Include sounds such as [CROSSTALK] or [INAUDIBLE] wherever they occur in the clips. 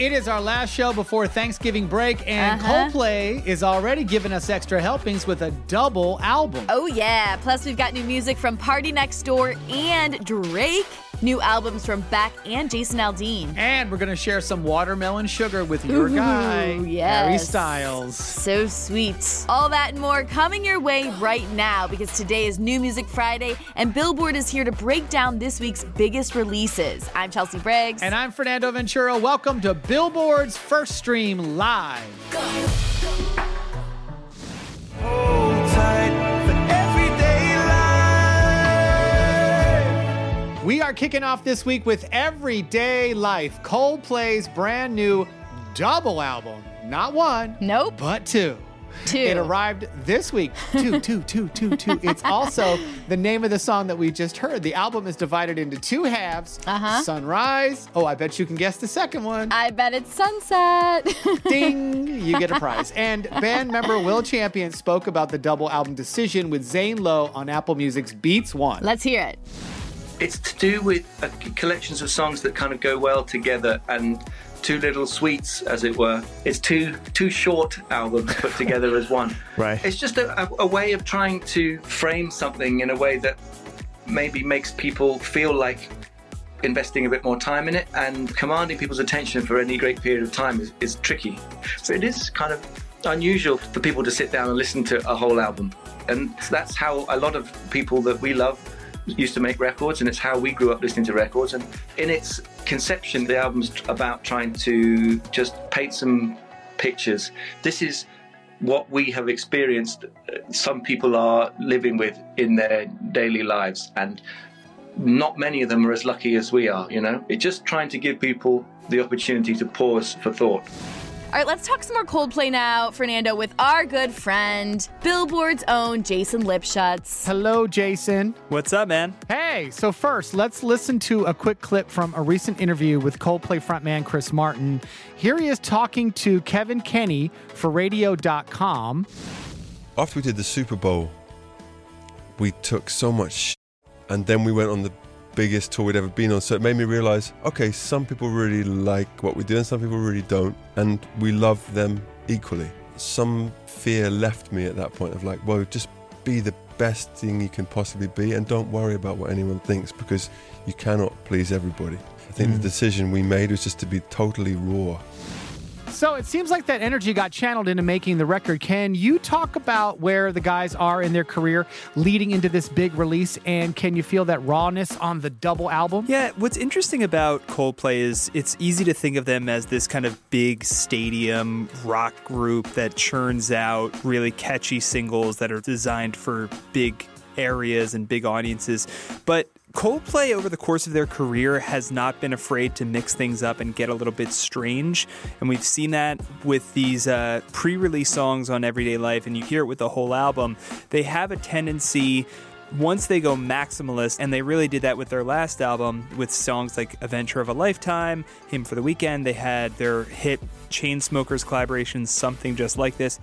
It is our last show before Thanksgiving break, and Uh-huh. Coldplay is already giving us extra helpings with a double album. Oh, yeah. Plus, we've got new music from Party Next Door and Drake. New albums from Beck and Jason Aldean. And we're going to share some watermelon sugar with your Ooh, guy, Harry. Styles. So sweet. All that and more coming your way right now because today is New Music Friday and Billboard is here to break down this week's biggest releases. I'm Chelsea Briggs. And I'm Fernando Ventura. Welcome to Billboard's First Stream Live. We are kicking off this week with Everyday Life, Coldplay's brand new double album. Not one, nope. but two. Two. It arrived this week. Two, two, two, two, two. [LAUGHS] It's also the name of the song that we just heard. The album is divided into two halves Uh-huh. Sunrise. Oh, I bet you can guess the second one. I bet it's sunset. [LAUGHS] Ding! You get a prize. And band member Will Champion spoke about the double album decision with Zane Lowe on Apple Music's Beats One. Let's hear it. It's to do with uh, collections of songs that kind of go well together and two little suites, as it were. It's two two short albums put together as one. [LAUGHS] Right. It's just a, a, a way of trying to frame something in a way that maybe makes people feel like investing a bit more time in it and commanding people's attention for any great period of time is, is tricky. So it is kind of unusual for people to sit down and listen to a whole album. And that's how a lot of people that we love used to make records and it's how we grew up listening to records. And in its conception the album's about trying to just paint some pictures. This is what we have experienced uh, some people are living with in their daily lives and not many of them are as lucky as we are you know? It's just trying to give people the opportunity to pause for thought All right, let's talk some more Coldplay now, Fernando, with our good friend, Billboard's own Jason Lipschutz. Hello, Jason. What's up, man? Hey, so first, let's listen to a quick clip from a recent interview with Coldplay frontman Chris Martin. Here he is talking to Kevin Kenny for Radio.com. after we did the Super Bowl, we took so much sh- and then we went on the biggest tour we'd ever been on. So it made me realize, okay, some people really like what we do and some people really don't. And we love them equally. Some fear left me at that point of like, well, just be the best thing you can possibly be and don't worry about what anyone thinks because you cannot please everybody. I think the mm. decision we made was just to be totally raw. So it seems like that energy got channeled into making the record. Can you talk about where the guys are in their career leading into this big release? And can you feel that rawness on the double album? Yeah, what's interesting about Coldplay is it's easy to think of them as this kind of big stadium rock group that churns out really catchy singles that are designed for big areas and big audiences. But Coldplay, over the course of their career, has not been afraid to mix things up and get a little bit strange. And we've seen that with these uh, pre release songs on Everyday Life, and you hear it with the whole album. They have a tendency once they go maximalist, and they really did that with their last album with songs like Adventure of a Lifetime, Hymn for the Weekend. They had their hit Chainsmokers collaboration, Something Just Like This.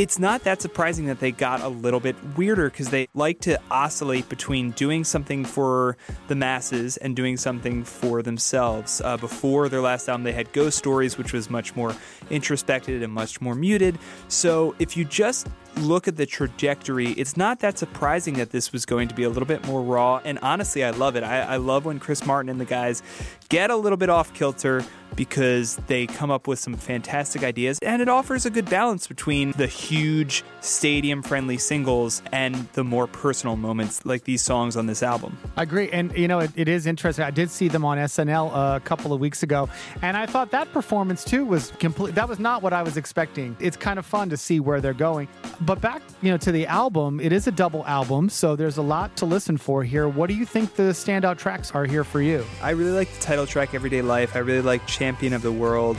It's not that surprising that they got a little bit weirder because they like to oscillate between doing something for the masses and doing something for themselves. Uh, before their last album, they had Ghost Stories, which was much more introspective and much more muted. So if you just look at the trajectory, it's not that surprising that this was going to be a little bit more raw. And honestly, I love it. I, I love when Chris Martin and the guys get a little bit off kilter because they come up with some fantastic ideas and it offers a good balance between the huge stadium friendly singles and the more personal moments like these songs on this album. I agree. And, you know, it, it is interesting. I did see them on SNL a couple of weeks ago, and I thought that performance, too, was complete. That was not what I was expecting. It's kind of fun to see where they're going. But back, you know, to the album, it is a double album, so there's a lot to listen for here. What do you think the standout tracks are here for you? I really like the title track Everyday Life. I really like Champion of the World.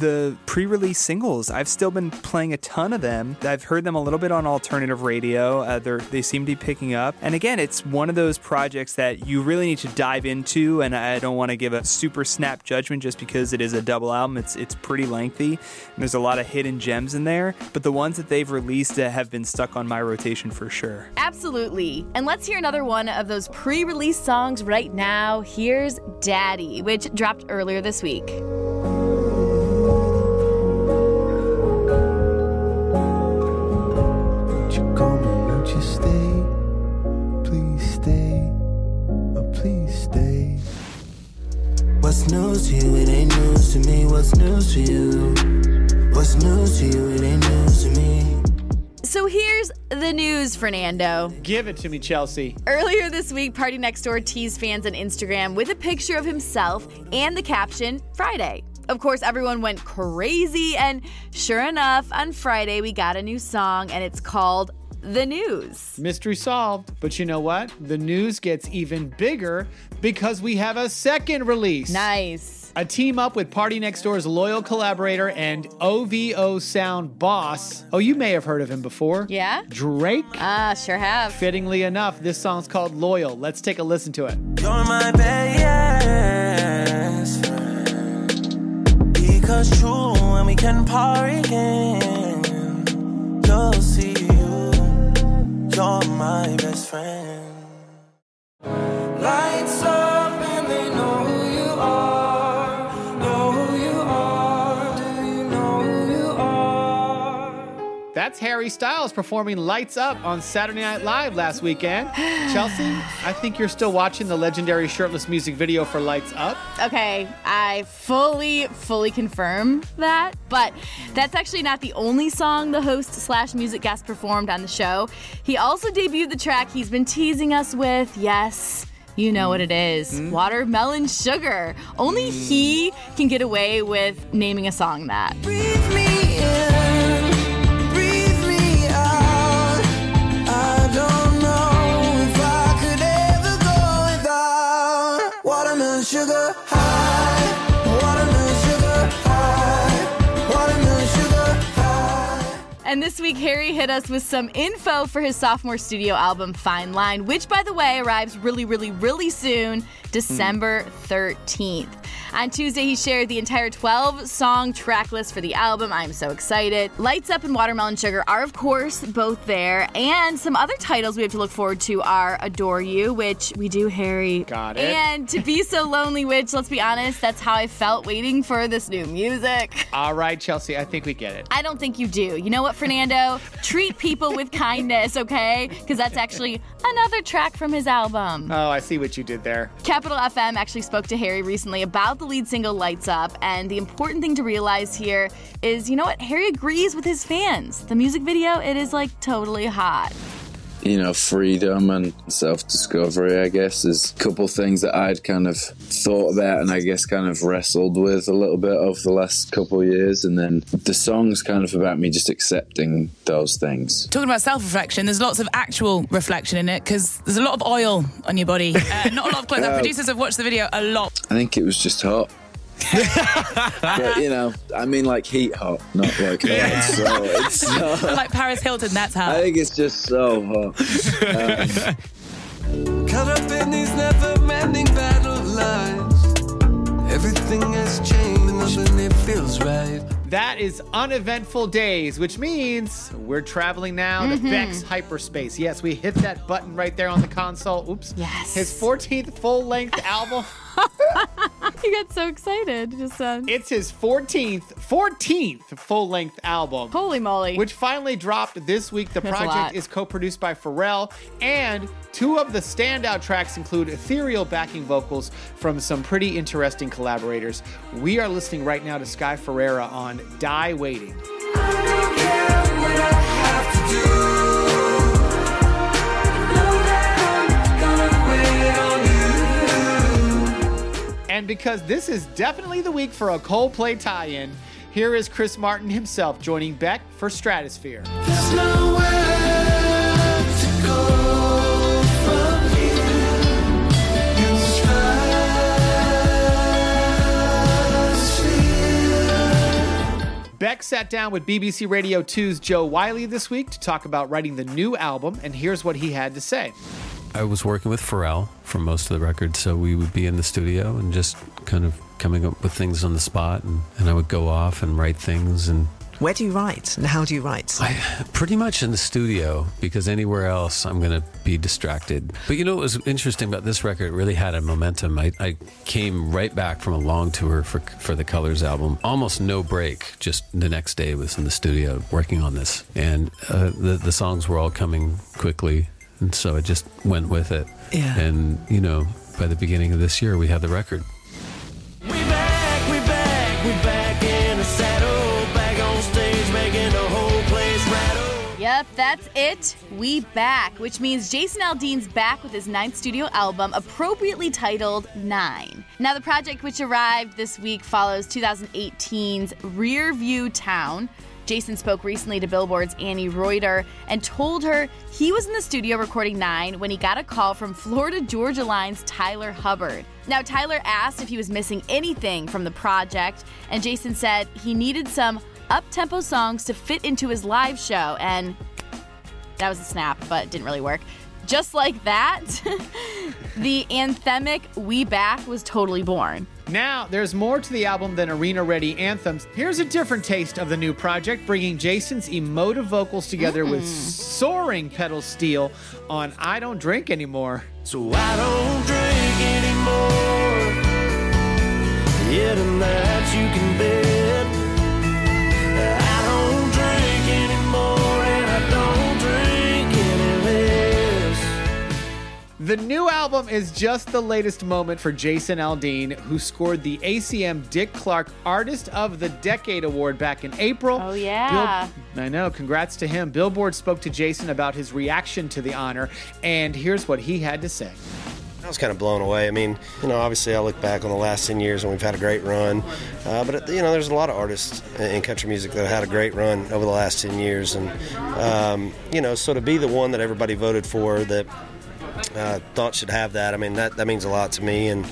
The pre-release singles. I've still been playing a ton of them. I've heard them a little bit on alternative radio. Uh, they seem to be picking up. And again, it's one of those projects that you really need to dive into. And I don't want to give a super snap judgment just because it is a double album. It's it's pretty lengthy. And there's a lot of hidden gems in there. But the ones that they've released have been stuck on my rotation for sure. Absolutely. And let's hear another one of those pre-release songs right now. Here's Daddy, which dropped earlier this week. News to you? It ain't news to me. What's news to you? What's news to you? It ain't news to me. So here's the news, Fernando. Give it to me, Chelsea. Earlier this week, Party Next Door teased fans on Instagram with a picture of himself and the caption, Friday. Of course, everyone went crazy, and sure enough, on Friday, we got a new song, and it's called the news. Mystery solved. But you know what? The news gets even bigger because we have a second release. Nice. A team up with Party Next Door's loyal collaborator and OVO sound boss. Oh, you may have heard of him before. Yeah? Drake. Ah, sure have. Fittingly enough, this song's called Loyal. Let's take a listen to it. You're my best friend. Because true, when we can party again, you'll see you're my best friend. Harry Styles performing Lights Up on Saturday Night Live last weekend. [SIGHS] Chelsea, I think you're still watching the legendary shirtless music video for Lights Up. Okay, I fully, fully confirm that. But that's actually not the only song the host slash music guest performed on the show. He also debuted the track he's been teasing us with. Yes. You know what it is. Mm. Watermelon Sugar. Only mm. he can get away with naming a song that. And this week, Harry hit us with some info for his sophomore studio album, Fine Line, which, by the way, arrives really, really, really soon, December 13th. On Tuesday, he shared the entire 12 song track list for the album. I'm so excited. Lights Up and Watermelon Sugar are, of course, both there. And some other titles we have to look forward to are Adore You, which we do, Harry. Got it. And To Be So Lonely, which, let's be honest, that's how I felt waiting for this new music. All right, Chelsea, I think we get it. I don't think you do. You know what, Fernando? Treat people with kindness, okay? Because that's actually another track from his album. Oh, I see what you did there. Capital FM actually spoke to Harry recently about the lead single Lights Up, and the important thing to realize here is you know what? Harry agrees with his fans. The music video, it is like totally hot you know, freedom and self discovery, I guess, is a couple things that I'd kind of thought about and I guess kind of wrestled with a little bit over the last couple of years. And then the song's kind of about me just accepting those things. Talking about self reflection, there's lots of actual reflection in it because there's a lot of oil on your body. Uh, not a lot of clothes. Uh, [LAUGHS] producers have watched the video a lot. I think it was just hot [LAUGHS] but you know, I mean like heat hot, not like hot. So it's [LAUGHS] uh, like Paris Hilton. That's hot. I think it's just so hot. [LAUGHS] Um, Caught up in these never-ending battle lines. Everything has changed, and it feels right. That is Uneventful Days, which means we're traveling now mm-hmm. to Beck's hyperspace. Yes, we hit that button right there on the console. Oops. Yes. His 14th full length album. [LAUGHS] you got so excited just then. It's his 14th, 14th full length album. Holy moly. Which finally dropped this week. The That's project is co produced by Pharrell, and two of the standout tracks include ethereal backing vocals from some pretty interesting collaborators. We are listening right now to Sky Ferreira on Die Waiting. Because this is definitely the week for a Coldplay tie in, here is Chris Martin himself joining Beck for Stratosphere. Beck sat down with BBC Radio 2's Jo Whiley this week to talk about writing the new album, and here's what he had to say. I was working with Pharrell for most of the record, so we would be in the studio and just kind of coming up with things on the spot, and, and I would go off and write things and Where do you write and how do you write? I, pretty much in the studio because anywhere else I'm going to be distracted. But you know what was interesting about this record? It really had a momentum. I, I came right back from a long tour for for the Colors album, almost no break. Just the next day was in the studio working on this, and uh, the the songs were all coming quickly, and so I just went with it. Yeah. And you know, by the beginning of this year, we had the record. We back, we back, we back in the saddle, back on stage, making the whole place rattle. Yep, that's it. We back, which means Jason Aldean's back with his ninth studio album, appropriately titled Nine. Now, the project, which arrived this week, follows 2018's Rear View Town. Jason spoke recently to Billboard's Annie Reuter and told her he was in the studio recording Nine when he got a call from Florida Georgia Line's Tyler Hubbard. Now, Tyler asked if he was missing anything from the project, and Jason said he needed some up tempo songs to fit into his live show, and that was a snap, but it didn't really work. Just like that, [LAUGHS] the anthemic We Back was totally born. Now, there's more to the album than arena ready anthems. Here's a different taste of the new project, bringing Jason's emotive vocals together with mm. soaring pedal steel on I Don't Drink Anymore. So I don't drink anymore. Yeah, that you can bet. The new album is just the latest moment for Jason Aldean, who scored the ACM Dick Clark Artist of the Decade Award back in April. Oh, yeah. Bill- I know. Congrats to him. Billboard spoke to Jason about his reaction to the honor, and here's what he had to say. I was kind of blown away. I mean, you know, obviously I look back on the last 10 years and we've had a great run. Uh, but, you know, there's a lot of artists in country music that have had a great run over the last 10 years. And, um, you know, so to be the one that everybody voted for that uh, thought should have that, I mean, that, that means a lot to me. And,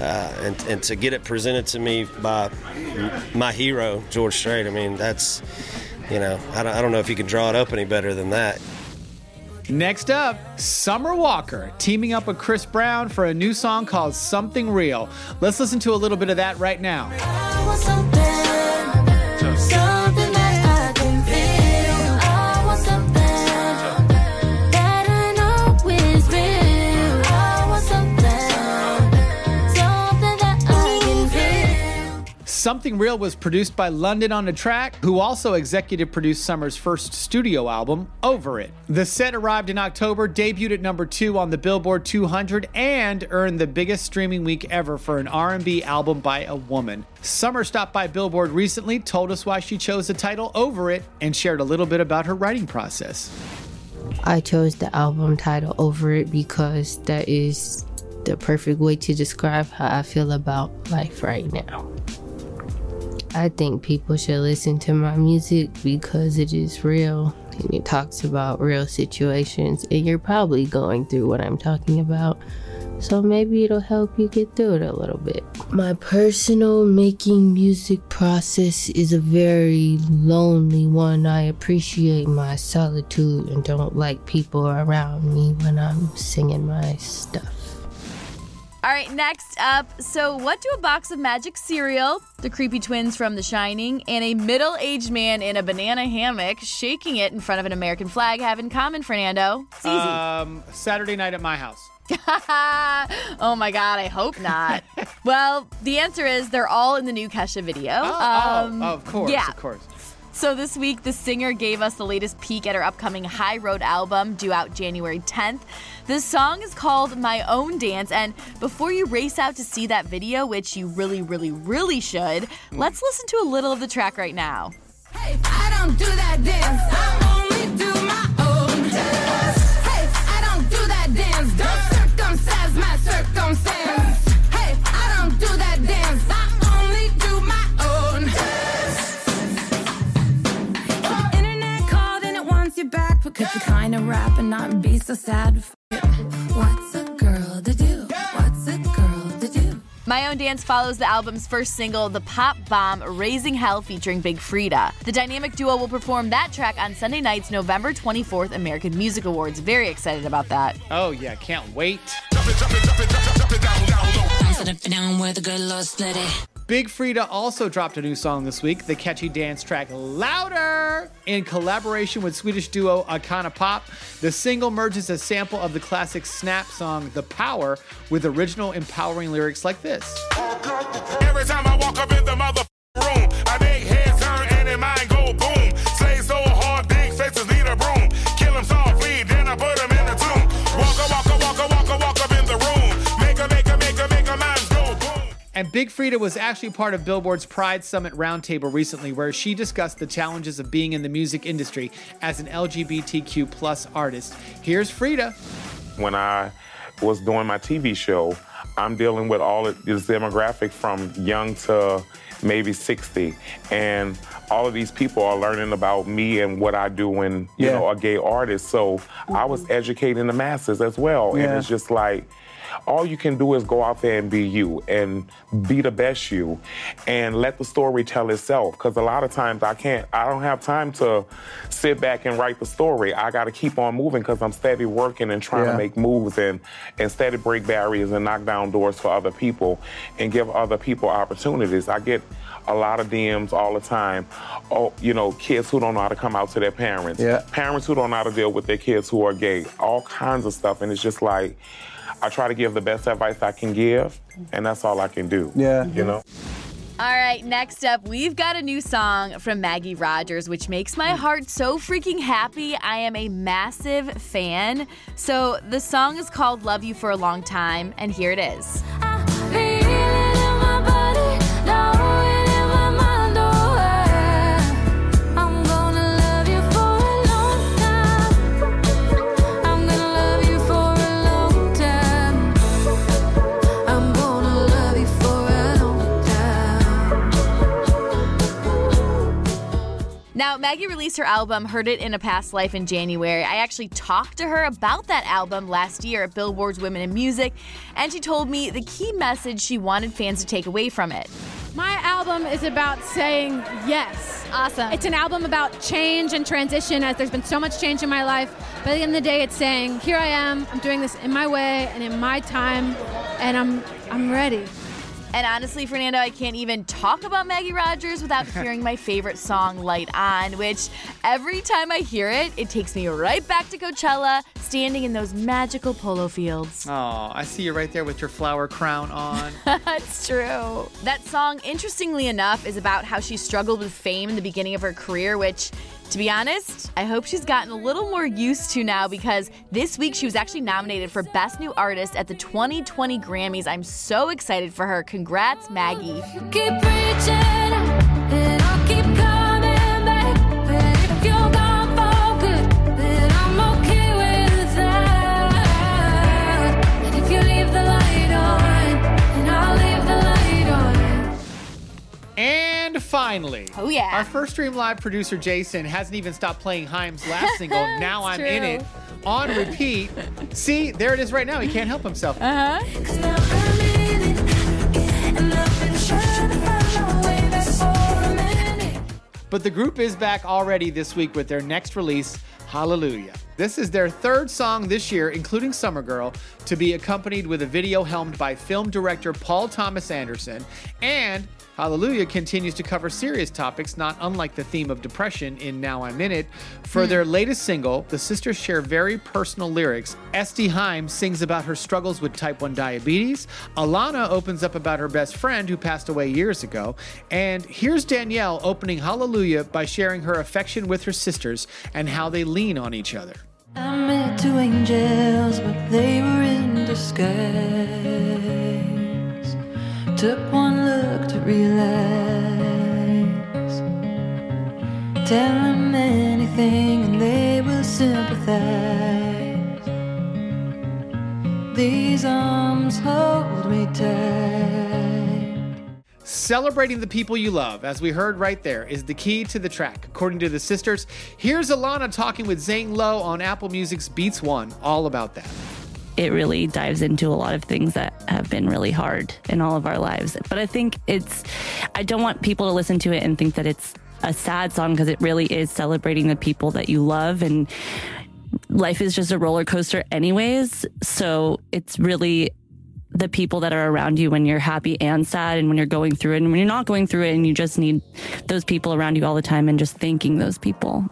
uh, and, and to get it presented to me by my hero, George Strait, I mean, that's, you know, I don't, I don't know if you can draw it up any better than that. Next up, Summer Walker teaming up with Chris Brown for a new song called Something Real. Let's listen to a little bit of that right now. Something Real was produced by London on the Track, who also executive produced Summer's first studio album, Over It. The set arrived in October, debuted at number 2 on the Billboard 200 and earned the biggest streaming week ever for an R&B album by a woman. Summer stopped by Billboard recently, told us why she chose the title Over It and shared a little bit about her writing process. I chose the album title over it because that is the perfect way to describe how I feel about life right now. I think people should listen to my music because it is real and it talks about real situations, and you're probably going through what I'm talking about. So maybe it'll help you get through it a little bit. My personal making music process is a very lonely one. I appreciate my solitude and don't like people around me when I'm singing my stuff. All right, next up. So, what do a box of magic cereal, the creepy twins from The Shining, and a middle aged man in a banana hammock shaking it in front of an American flag have in common, Fernando? It's easy. Um, Saturday night at my house. [LAUGHS] oh my god, I hope not. [LAUGHS] well, the answer is they're all in the new Kesha video. Um, oh, of course, yeah. of course. So this week, the singer gave us the latest peek at her upcoming High Road album, due out January 10th. The song is called My Own Dance, and before you race out to see that video, which you really, really, really should, let's listen to a little of the track right now. I not be so sad? What's a girl to do? What's a girl to do? My Own Dance follows the album's first single, the pop bomb Raising Hell featuring Big Freedia. The dynamic duo will perform that track on Sunday night's November 24th American Music Awards. Very excited about that. Oh, yeah, can't wait. Big Freedia also dropped a new song this week, the catchy dance track Louder, in collaboration with Swedish duo Icona Pop. The single merges a sample of the classic Snap song The Power with original empowering lyrics like this. Every time I walk up in the Big Freedia was actually part of Billboard's Pride Summit Roundtable recently, where she discussed the challenges of being in the music industry as an LGBTQ plus artist. Here's Freedia. when I was doing my TV show, I'm dealing with all this demographic from young to maybe 60. And all of these people are learning about me and what I do when, you Yeah. know, a gay artist. So I was mm-hmm. educating the masses as well. And it's just like, all you can do is go out there and be you and be the best you and let the story tell itself. Because a lot of times I can't, I don't have time to sit back and write the story. I got to keep on moving because I'm steady working and trying Yeah. to make moves and, and steady break barriers and knock down doors for other people and give other people opportunities. I get a lot of DMs all the time. Oh, you know, kids who don't know how to come out to their parents. Yeah. Parents who don't know how to deal with their kids who are gay. All kinds of stuff. And it's just like, I try to give the best advice I can give, and that's all I can do. Yeah. You know? All right, next up, we've got a new song from Maggie Rogers, which makes my heart so freaking happy. I am a massive fan. So the song is called Love You for a Long Time, and here it is. Now, Maggie released her album Heard It in a Past Life in January. I actually talked to her about that album last year at Billboard's Women in Music, and she told me the key message she wanted fans to take away from it. My album is about saying yes. Awesome. It's an album about change and transition as there's been so much change in my life. But at the end of the day, it's saying, here I am, I'm doing this in my way and in my time, and I'm I'm ready. And honestly, Fernando, I can't even talk about Maggie Rogers without [LAUGHS] hearing my favorite song, Light On, which every time I hear it, it takes me right back to Coachella, standing in those magical polo fields. Oh, I see you right there with your flower crown on. [LAUGHS] That's true. That song, interestingly enough, is about how she struggled with fame in the beginning of her career, which, to be honest, I hope she's gotten a little more used to now because this week she was actually nominated for Best New Artist at the 2020 Grammys. I'm so excited for her. Congrats, Maggie. Finally, oh yeah, our first stream live producer Jason hasn't even stopped playing Haim's last [LAUGHS] single. Now I'm in it on repeat. See, there it is right now. He can't help himself. Uh huh. But the group is back already this week with their next release, Hallelujah. This is their third song this year, including Summer Girl, to be accompanied with a video helmed by film director Paul Thomas Anderson. And Hallelujah continues to cover serious topics, not unlike the theme of depression in Now I'm In It. For Hmm. their latest single, the sisters share very personal lyrics. Este Haim sings about her struggles with type 1 diabetes. Alana opens up about her best friend who passed away years ago. And here's Danielle opening Hallelujah by sharing her affection with her sisters and how they lean on each other. I met two angels, but they were in disguise. Took one look to realize. Tell them anything and they will sympathize. These arms hold me tight. Celebrating the people you love, as we heard right there, is the key to the track, according to the sisters. Here's Alana talking with Zane Lowe on Apple Music's Beats One, all about that. It really dives into a lot of things that have been really hard in all of our lives. But I think it's, I don't want people to listen to it and think that it's a sad song because it really is celebrating the people that you love and life is just a roller coaster anyways. So it's really the people that are around you when you're happy and sad and when you're going through it and when you're not going through it and you just need those people around you all the time and just thanking those people.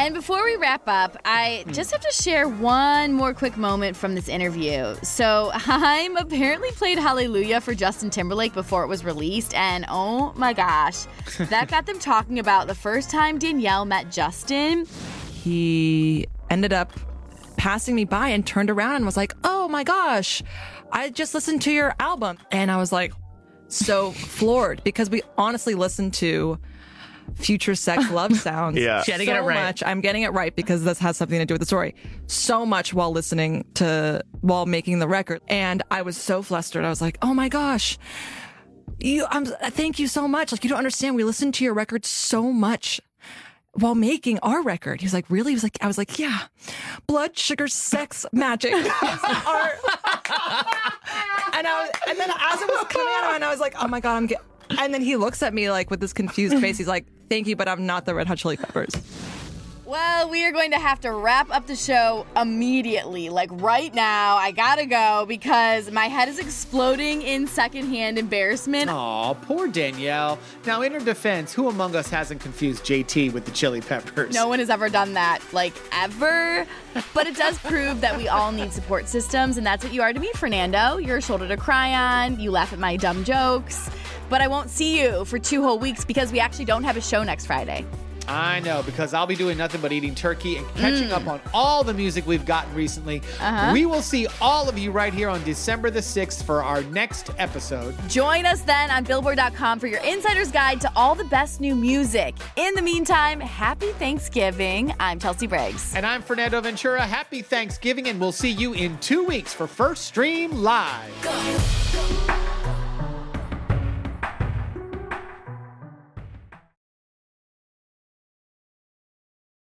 And before we wrap up, I just have to share one more quick moment from this interview. So, [LAUGHS] Haim apparently played Hallelujah for Justin Timberlake before it was released, and oh my gosh, [LAUGHS] that got them talking about the first time Danielle met Justin. he ended up passing me by and turned around and was like, "Oh my gosh, I just listened to your album." And I was like so [LAUGHS] floored because we honestly listened to Future Sex Love [LAUGHS] Sounds. Yeah. She had to so get it right. much. I'm getting it right because this has something to do with the story. So much while listening to while making the record, and I was so flustered. I was like, "Oh my gosh." You, I'm, thank you so much. Like, you don't understand. We listened to your record so much while making our record. He was like, really? He was like, I was like, yeah, blood, sugar, sex, magic. [LAUGHS] and I was, and then as it was coming out, and I was like, oh my god, I'm get. And then he looks at me like with this confused face. He's like, thank you, but I'm not the Red Hot Chili Peppers. Well, we are going to have to wrap up the show immediately. Like right now, I gotta go because my head is exploding in secondhand embarrassment. Aw, poor Danielle. Now, in her defense, who among us hasn't confused JT with the chili peppers? No one has ever done that, like ever. But it does prove that we all need support systems, and that's what you are to me, Fernando. You're a shoulder to cry on. You laugh at my dumb jokes. But I won't see you for two whole weeks because we actually don't have a show next Friday. I know, because I'll be doing nothing but eating turkey and catching Mm. up on all the music we've gotten recently. Uh-huh. We will see all of you right here on December the 6th for our next episode. Join us then on Billboard.com for your insider's guide to all the best new music. In the meantime, happy Thanksgiving. I'm Chelsea Briggs. And I'm Fernando Ventura. Happy Thanksgiving, and we'll see you in two weeks for First Stream Live.